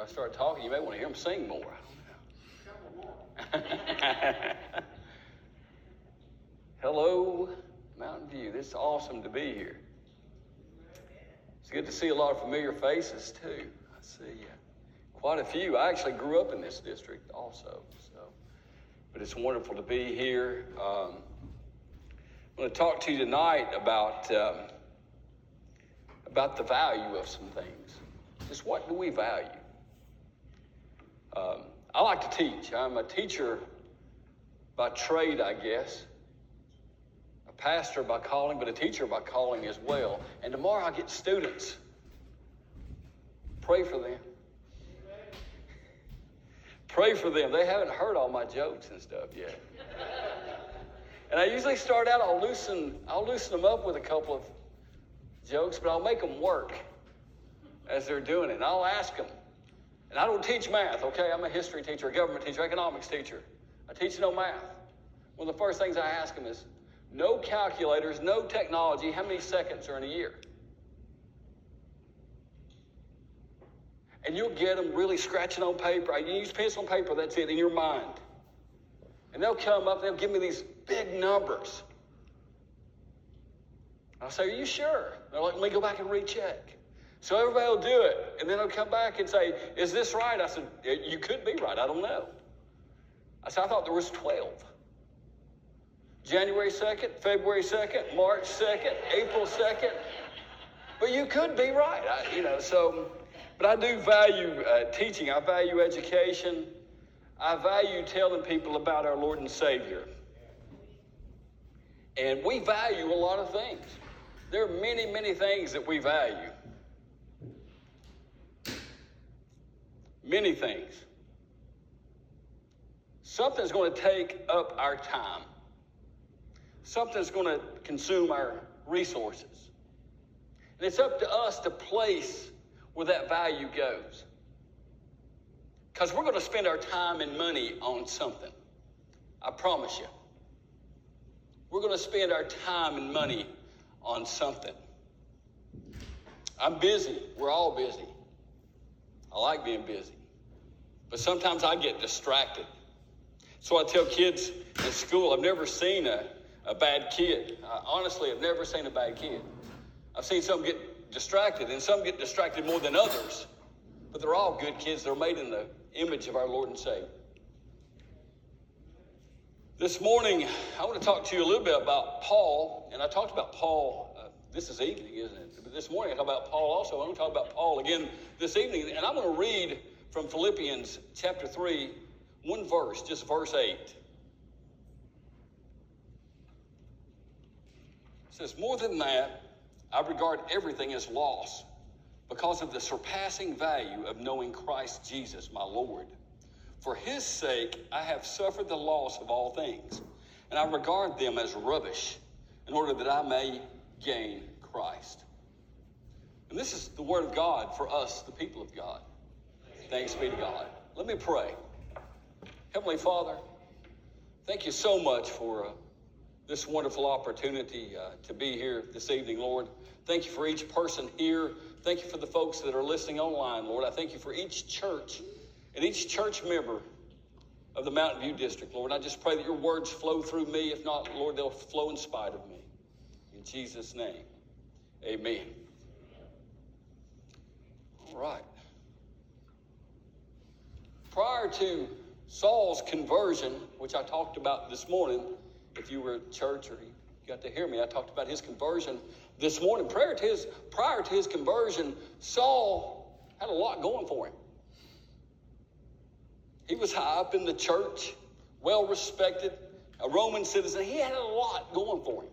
After I start talking, you may want to hear him sing more. Hello, Mountain View. This is awesome to be here. It's good to see a lot of familiar faces too. I see uh, quite a few. I actually grew up in this district also, so but it's wonderful to be here. Um, I'm going to talk to you tonight about um, about the value of some things. Just what do we value? Um, I like to teach. I'm a teacher by trade, I guess. A pastor by calling, but a teacher by calling as well. And tomorrow I get students. Pray for them. Pray for them. They haven't heard all my jokes and stuff yet. And I usually start out, I'll loosen, I'll loosen them up with a couple of jokes, but I'll make them work as they're doing it. And I'll ask them. And I don't teach math, okay? I'm a history teacher, a government teacher, economics teacher. I teach no math. One of the first things I ask them is no calculators, no technology, how many seconds are in a year? And you'll get them really scratching on paper. You use pencil and paper, that's it, in your mind. And they'll come up, they'll give me these big numbers. I'll say, Are you sure? They're like, Let me go back and recheck. So everybody will do it. And then they'll come back and say, Is this right? I said, You could be right. I don't know. I said, I thought there was 12. January 2nd, February 2nd, March 2nd, April 2nd. But you could be right. I, you know, so, but I do value uh, teaching. I value education. I value telling people about our Lord and Savior. And we value a lot of things. There are many, many things that we value. Many things. Something's going to take up our time. Something's going to consume our resources. And it's up to us to place where that value goes. Because we're going to spend our time and money on something. I promise you. We're going to spend our time and money on something. I'm busy. We're all busy. I like being busy. But sometimes I get distracted. So I tell kids in school, I've never seen a, a bad kid. I, honestly, I've never seen a bad kid. I've seen some get distracted, and some get distracted more than others. But they're all good kids. They're made in the image of our Lord and Savior. This morning, I want to talk to you a little bit about Paul, and I talked about Paul. This is evening, isn't it? But this morning, I talked about Paul also. I'm going to talk about Paul again this evening, and I'm going to read from Philippians chapter 3, one verse, just verse 8. It says, More than that, I regard everything as loss because of the surpassing value of knowing Christ Jesus, my Lord. For his sake, I have suffered the loss of all things, and I regard them as rubbish in order that I may gain Christ. And this is the word of God for us, the people of God. Thanks be to God. Let me pray. Heavenly Father, thank you so much for uh, this wonderful opportunity uh, to be here this evening, Lord. Thank you for each person here. Thank you for the folks that are listening online, Lord. I thank you for each church and each church member of the Mountain View District, Lord. I just pray that your words flow through me. If not, Lord, they'll flow in spite of me. In Jesus' name, amen. All right. Prior to Saul's conversion, which I talked about this morning, if you were at church or you got to hear me, I talked about his conversion this morning. Prior to his, prior to his conversion, Saul had a lot going for him. He was high up in the church, well respected, a Roman citizen. He had a lot going for him,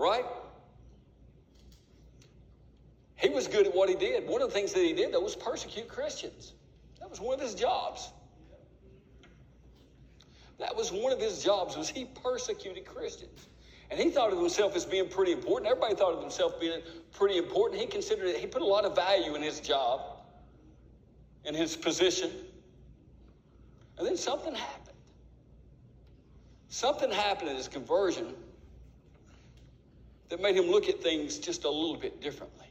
right? He was good at what he did. One of the things that he did, though, was persecute Christians. That was one of his jobs. That was one of his jobs was he persecuted Christians. And he thought of himself as being pretty important. Everybody thought of himself being pretty important. He considered it, he put a lot of value in his job, in his position. And then something happened. Something happened in his conversion that made him look at things just a little bit differently.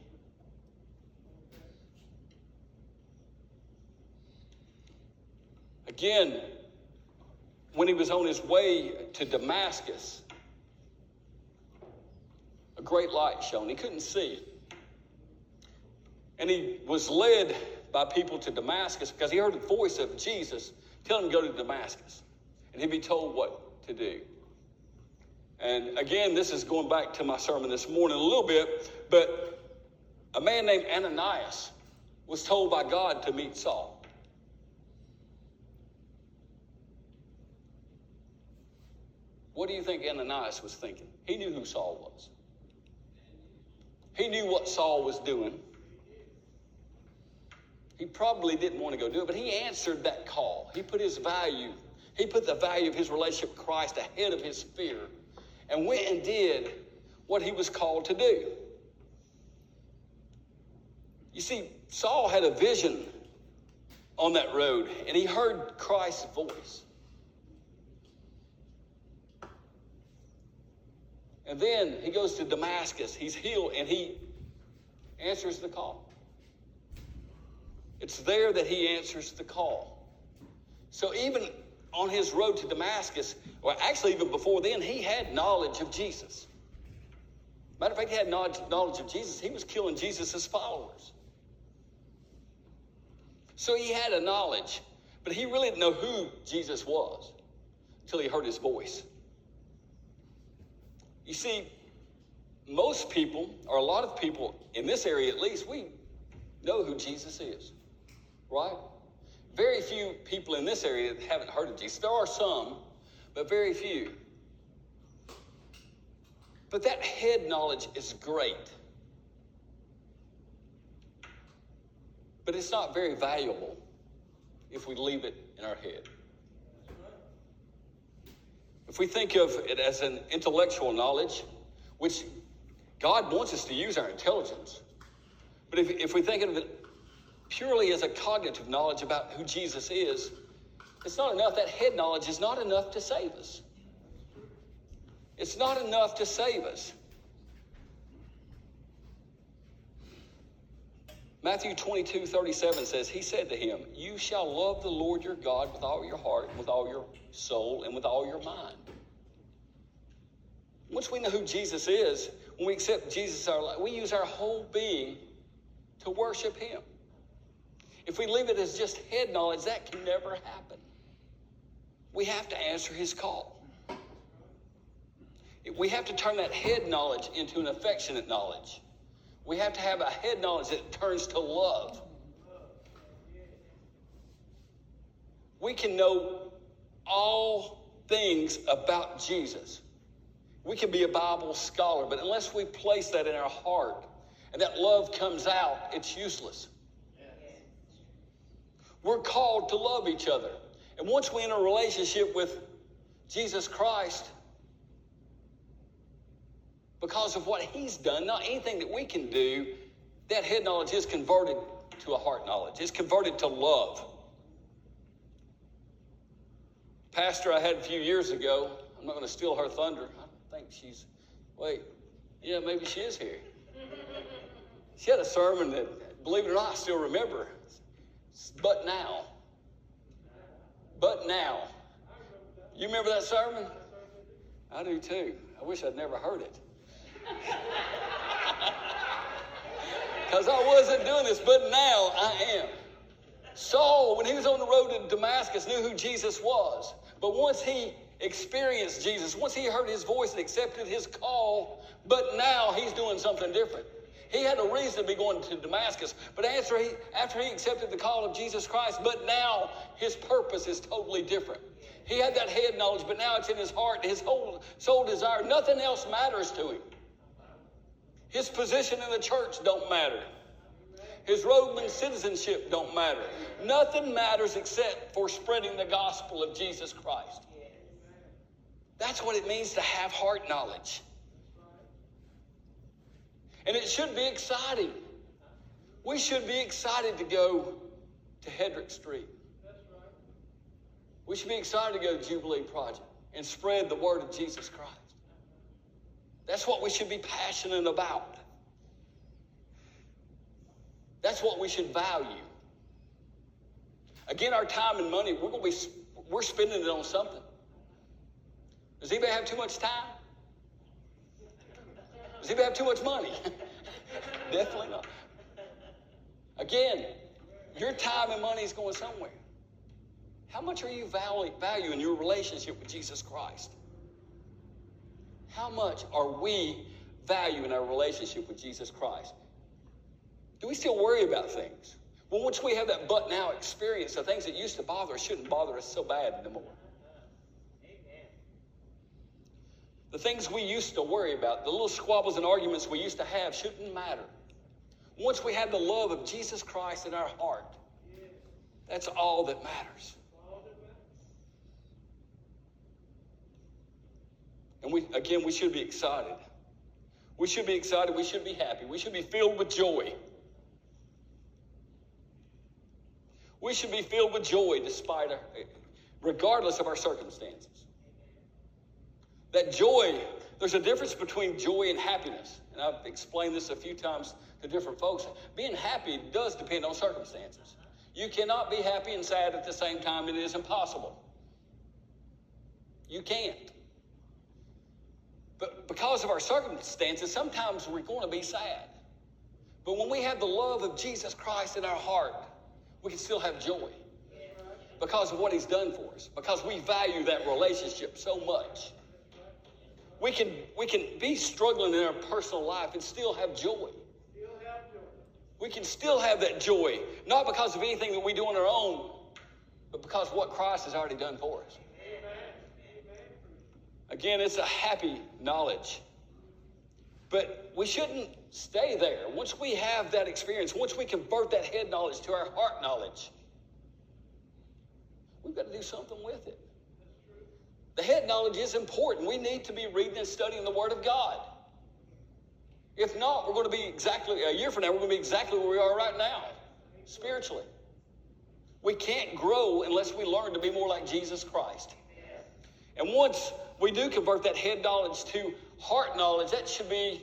Again, when he was on his way to Damascus, a great light shone. He couldn't see it. And he was led by people to Damascus because he heard the voice of Jesus telling him to go to Damascus. And he'd be told what to do. And again, this is going back to my sermon this morning a little bit, but a man named Ananias was told by God to meet Saul. What do you think Ananias was thinking? He knew who Saul was. He knew what Saul was doing. He probably didn't want to go do it, but he answered that call. He put his value, he put the value of his relationship with Christ ahead of his fear and went and did what he was called to do. You see, Saul had a vision on that road, and he heard Christ's voice. And then he goes to Damascus. He's healed, and he answers the call. It's there that he answers the call. So even on his road to Damascus, or actually even before then, he had knowledge of Jesus. Matter of fact, he had knowledge, of Jesus. He was killing Jesus' followers. So he had a knowledge, but he really didn't know who Jesus was until he heard his voice. You see, most people, or a lot of people in this area at least, we know who Jesus is right? Very few people in this area that haven't heard of Jesus. There are some, but very few. But that head knowledge is great. But it's not very valuable if we leave it in our head. If we think of it as an intellectual knowledge, which God wants us to use our intelligence, but if, if we think of it purely as a cognitive knowledge about who Jesus is, it's not enough. That head knowledge is not enough to save us. It's not enough to save us. Matthew 22, 37 says, He said to him, You shall love the Lord your God with all your heart, with all your soul, and with all your mind. Once we know who Jesus is, when we accept Jesus our life, we use our whole being to worship Him. If we leave it as just head knowledge, that can never happen. We have to answer his call. We have to turn that head knowledge into an affectionate knowledge. We have to have a head knowledge that turns to love. We can know all things about Jesus. We can be a Bible scholar, but unless we place that in our heart and that love comes out, it's useless. We're called to love each other. And once we enter a relationship with Jesus Christ, because of what he's done, not anything that we can do, that head knowledge is converted to a heart knowledge. It's converted to love. Pastor I had a few years ago, I'm not going to steal her thunder. I think she's, wait, yeah, maybe she is here. She had a sermon that, believe it or not, I still remember. But now. But now. You remember that sermon? I do too. I wish I'd never heard it. Because I wasn't doing this, but now I am. Saul, when he was on the road to Damascus, knew who Jesus was. But once he experienced Jesus, once he heard his voice and accepted his call, but now he's doing something different. He had a reason to be going to Damascus, but after he, after he accepted the call of Jesus Christ, but now his purpose is totally different. He had that head knowledge, but now it's in his heart, his whole soul desire. Nothing else matters to him. His position in the church don't matter. His Roman citizenship don't matter. Nothing matters except for spreading the gospel of Jesus Christ. That's what it means to have heart knowledge. And it should be exciting. We should be excited to go to Hedrick Street. We should be excited to go to Jubilee Project and spread the word of Jesus Christ. That's what we should be passionate about. That's what we should value. Again, our time and money, we're going to be, we're spending it on something. Does anybody have too much time? Does anybody have too much money? Definitely not. Again, your time and money is going somewhere. How much are you valuing your relationship with Jesus Christ? How much are we valuing our relationship with Jesus Christ? Do we still worry about things? Well, once we have that but now experience, the things that used to bother us shouldn't bother us so bad anymore. The things we used to worry about, the little squabbles and arguments we used to have, shouldn't matter. Once we have the love of Jesus Christ in our heart, that's all that matters. And we again, we should be excited. We should be excited. We should be happy. We should be filled with joy. We should be filled with joy despite our, regardless of our circumstances. That joy, there's a difference between joy and happiness. And I've explained this a few times to different folks. Being happy does depend on circumstances. You cannot be happy and sad at the same time. It is impossible. You can't. But because of our circumstances, sometimes we're going to be sad. But when we have the love of Jesus Christ in our heart, we can still have joy because of what he's done for us, because we value that relationship so much. We can, we can be struggling in our personal life and still have joy. We can still have that joy, not because of anything that we do on our own, but because what Christ has already done for us. Again, it's a happy knowledge. But we shouldn't stay there. Once we have that experience, once we convert that head knowledge to our heart knowledge, we've got to do something with it. The head knowledge is important. We need to be reading and studying the Word of God. If not, we're going to be exactly, a year from now, we're going to be exactly where we are right now, spiritually. We can't grow unless we learn to be more like Jesus Christ. And once we do convert that head knowledge to heart knowledge, that should be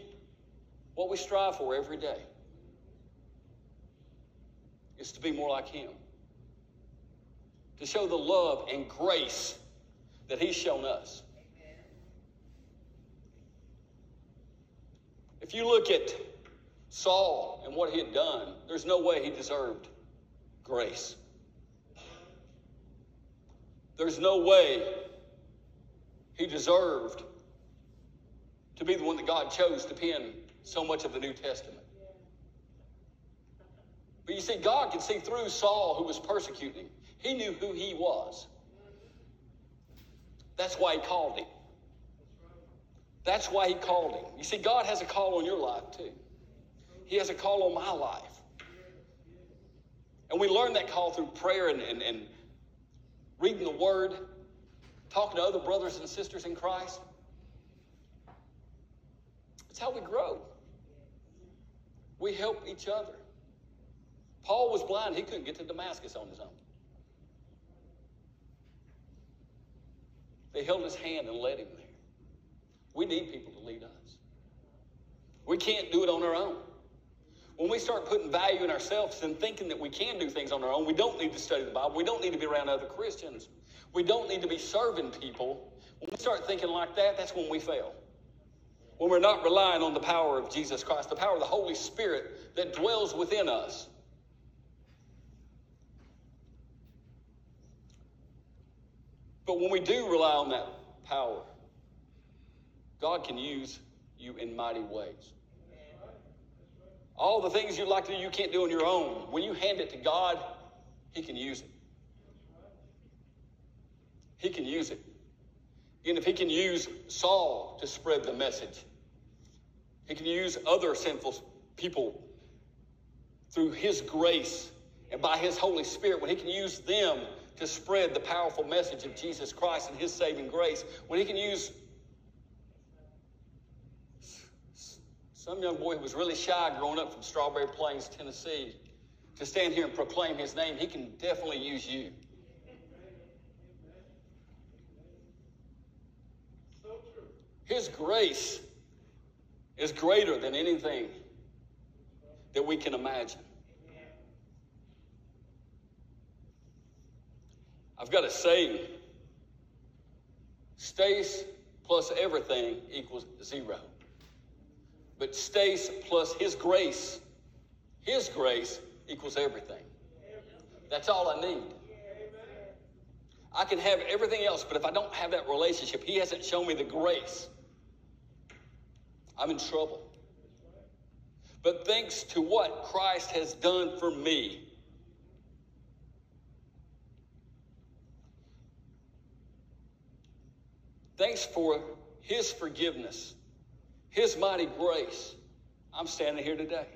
what we strive for every day. Is to be more like Him. To show the love and grace that He's shown us. If you look at Saul and what he had done, there's no way he deserved grace. There's no way he deserved to be the one that God chose to pen so much of the New Testament. But you see, God could see through Saul, who was persecuting. He knew who he was. That's why he called him. That's why he called him. You see, God has a call on your life too. He has a call on my life. And we learn that call through prayer and, and, and reading the Word, talking to other brothers and sisters in Christ. It's how we grow. We help each other. Paul was blind, he couldn't get to Damascus on his own. They held his hand and led him there. We need people to lead us. We can't do it on our own. When we start putting value in ourselves and thinking that we can do things on our own, we don't need to study the Bible. We don't need to be around other Christians. We don't need to be serving people. When we start thinking like that, that's when we fail when we're not relying on the power of Jesus Christ, the power of the Holy Spirit that dwells within us. But when we do rely on that power, God can use you in mighty ways. All the things you'd like to do, you can't do on your own. When you hand it to God, He can use it. He can use it. And if he can use Saul to spread the message, he can use other sinful people through his grace and by his Holy Spirit, when he can use them to spread the powerful message of Jesus Christ and his saving grace, when he can use some young boy who was really shy growing up from Strawberry Plains, Tennessee, to stand here and proclaim his name, he can definitely use you. His grace is greater than anything that we can imagine. I've got a saying Stace plus everything equals zero. But Stace plus His grace, His grace equals everything. That's all I need. I can have everything else, but if I don't have that relationship, He hasn't shown me the grace, I'm in trouble. But thanks to what Christ has done for me, thanks for His forgiveness, His mighty grace, I'm standing here today.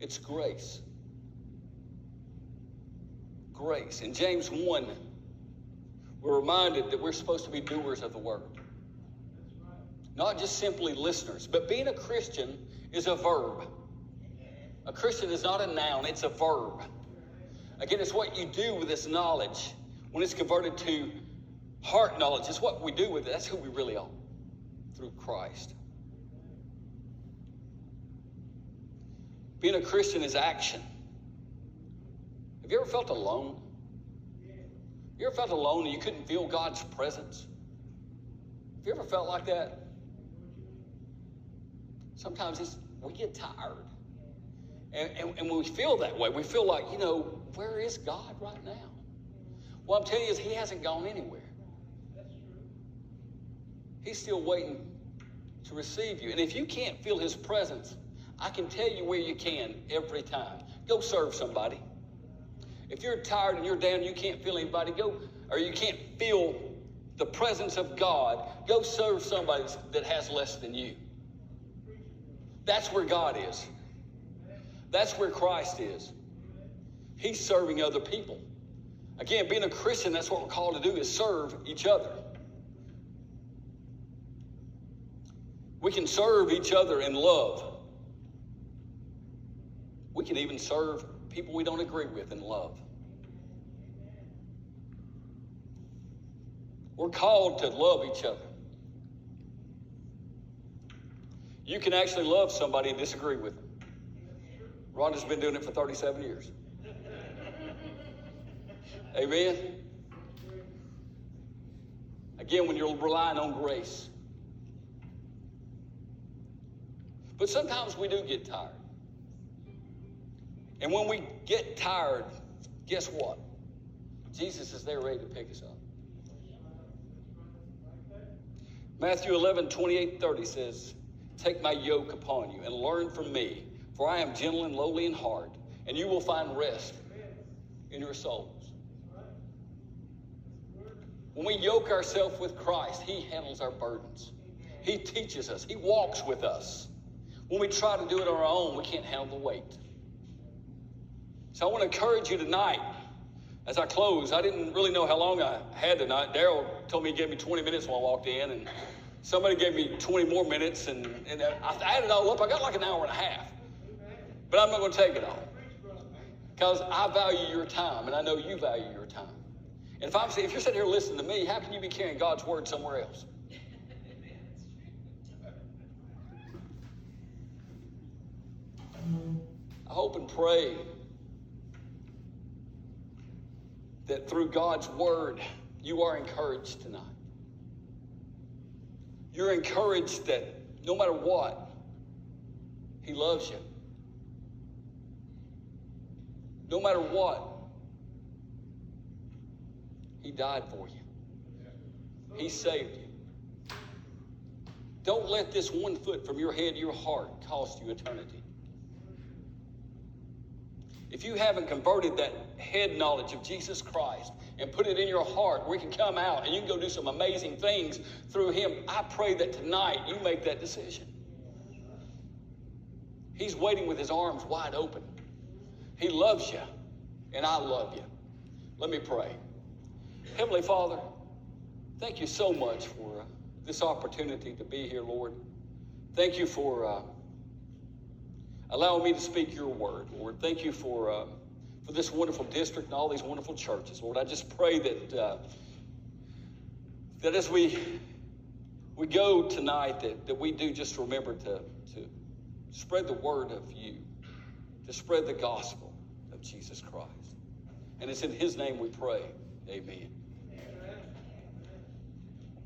It's grace. Grace. In James 1, we're reminded that we're supposed to be doers of the word. Not just simply listeners, but being a Christian is a verb. A Christian is not a noun, it's a verb. Again, it's what you do with this knowledge when it's converted to heart knowledge. It's what we do with it. That's who we really are through Christ. Being a Christian is action. Have you ever felt alone? You ever felt alone and you couldn't feel God's presence? Have you ever felt like that? Sometimes we get tired. And, and, and, when we feel that way, we feel like, you know, where is God right now? Well, I'm telling you, He hasn't gone anywhere. He's still waiting to receive you. And if you can't feel His presence, I can tell you where you can every time. Go serve somebody. If you're tired and you're down, you can't feel anybody, go, or you can't feel the presence of God, go serve somebody that has less than you. That's where God is. That's where Christ is. He's serving other people. Again, being a Christian, that's what we're called to do is serve each other. We can serve each other in love. We can even serve people we don't agree with in love. We're called to love each other. You can actually love somebody and disagree with them. Rhonda's been doing it for 37 years. Amen. Again, when you're relying on grace. But sometimes we do get tired. And when we get tired, guess what? Jesus is there ready to pick us up. Matthew 11, 28, 30 says, Take my yoke upon you and learn from me, for I am gentle and lowly in heart, and you will find rest in your souls. When we yoke ourselves with Christ, He handles our burdens. He teaches us, He walks with us. When we try to do it on our own, we can't handle the weight. So I want to encourage you tonight as I close. I didn't really know how long I had tonight. Daryl told me he gave me 20 minutes when I walked in, and somebody gave me 20 more minutes, and, and I added it all up. I got like an hour and a half. But I'm not going to take it all because I value your time, and I know you value your. And if I'm if you're sitting here listening to me, how can you be carrying God's word somewhere else? I hope and pray that through God's word, you are encouraged tonight. You're encouraged that no matter what, He loves you. No matter what, He died for you. He saved you. Don't let this one foot from your head to your heart cost you eternity. If you haven't converted that head knowledge of Jesus Christ and put it in your heart where you can come out and you can go do some amazing things through Him, I pray that tonight you make that decision. He's waiting with His arms wide open. He loves you, and I love you. Let me pray. Heavenly Father, thank you so much for uh, this opportunity to be here, Lord. Thank you for. Uh, Allow me to speak your word, Lord. Thank you for, uh, for this wonderful district and all these wonderful churches, Lord. I just pray that, uh, that as we, we go tonight, that, that we do just remember to, to spread the word of you. to spread the gospel of Jesus Christ. And it's in his name we pray. Amen.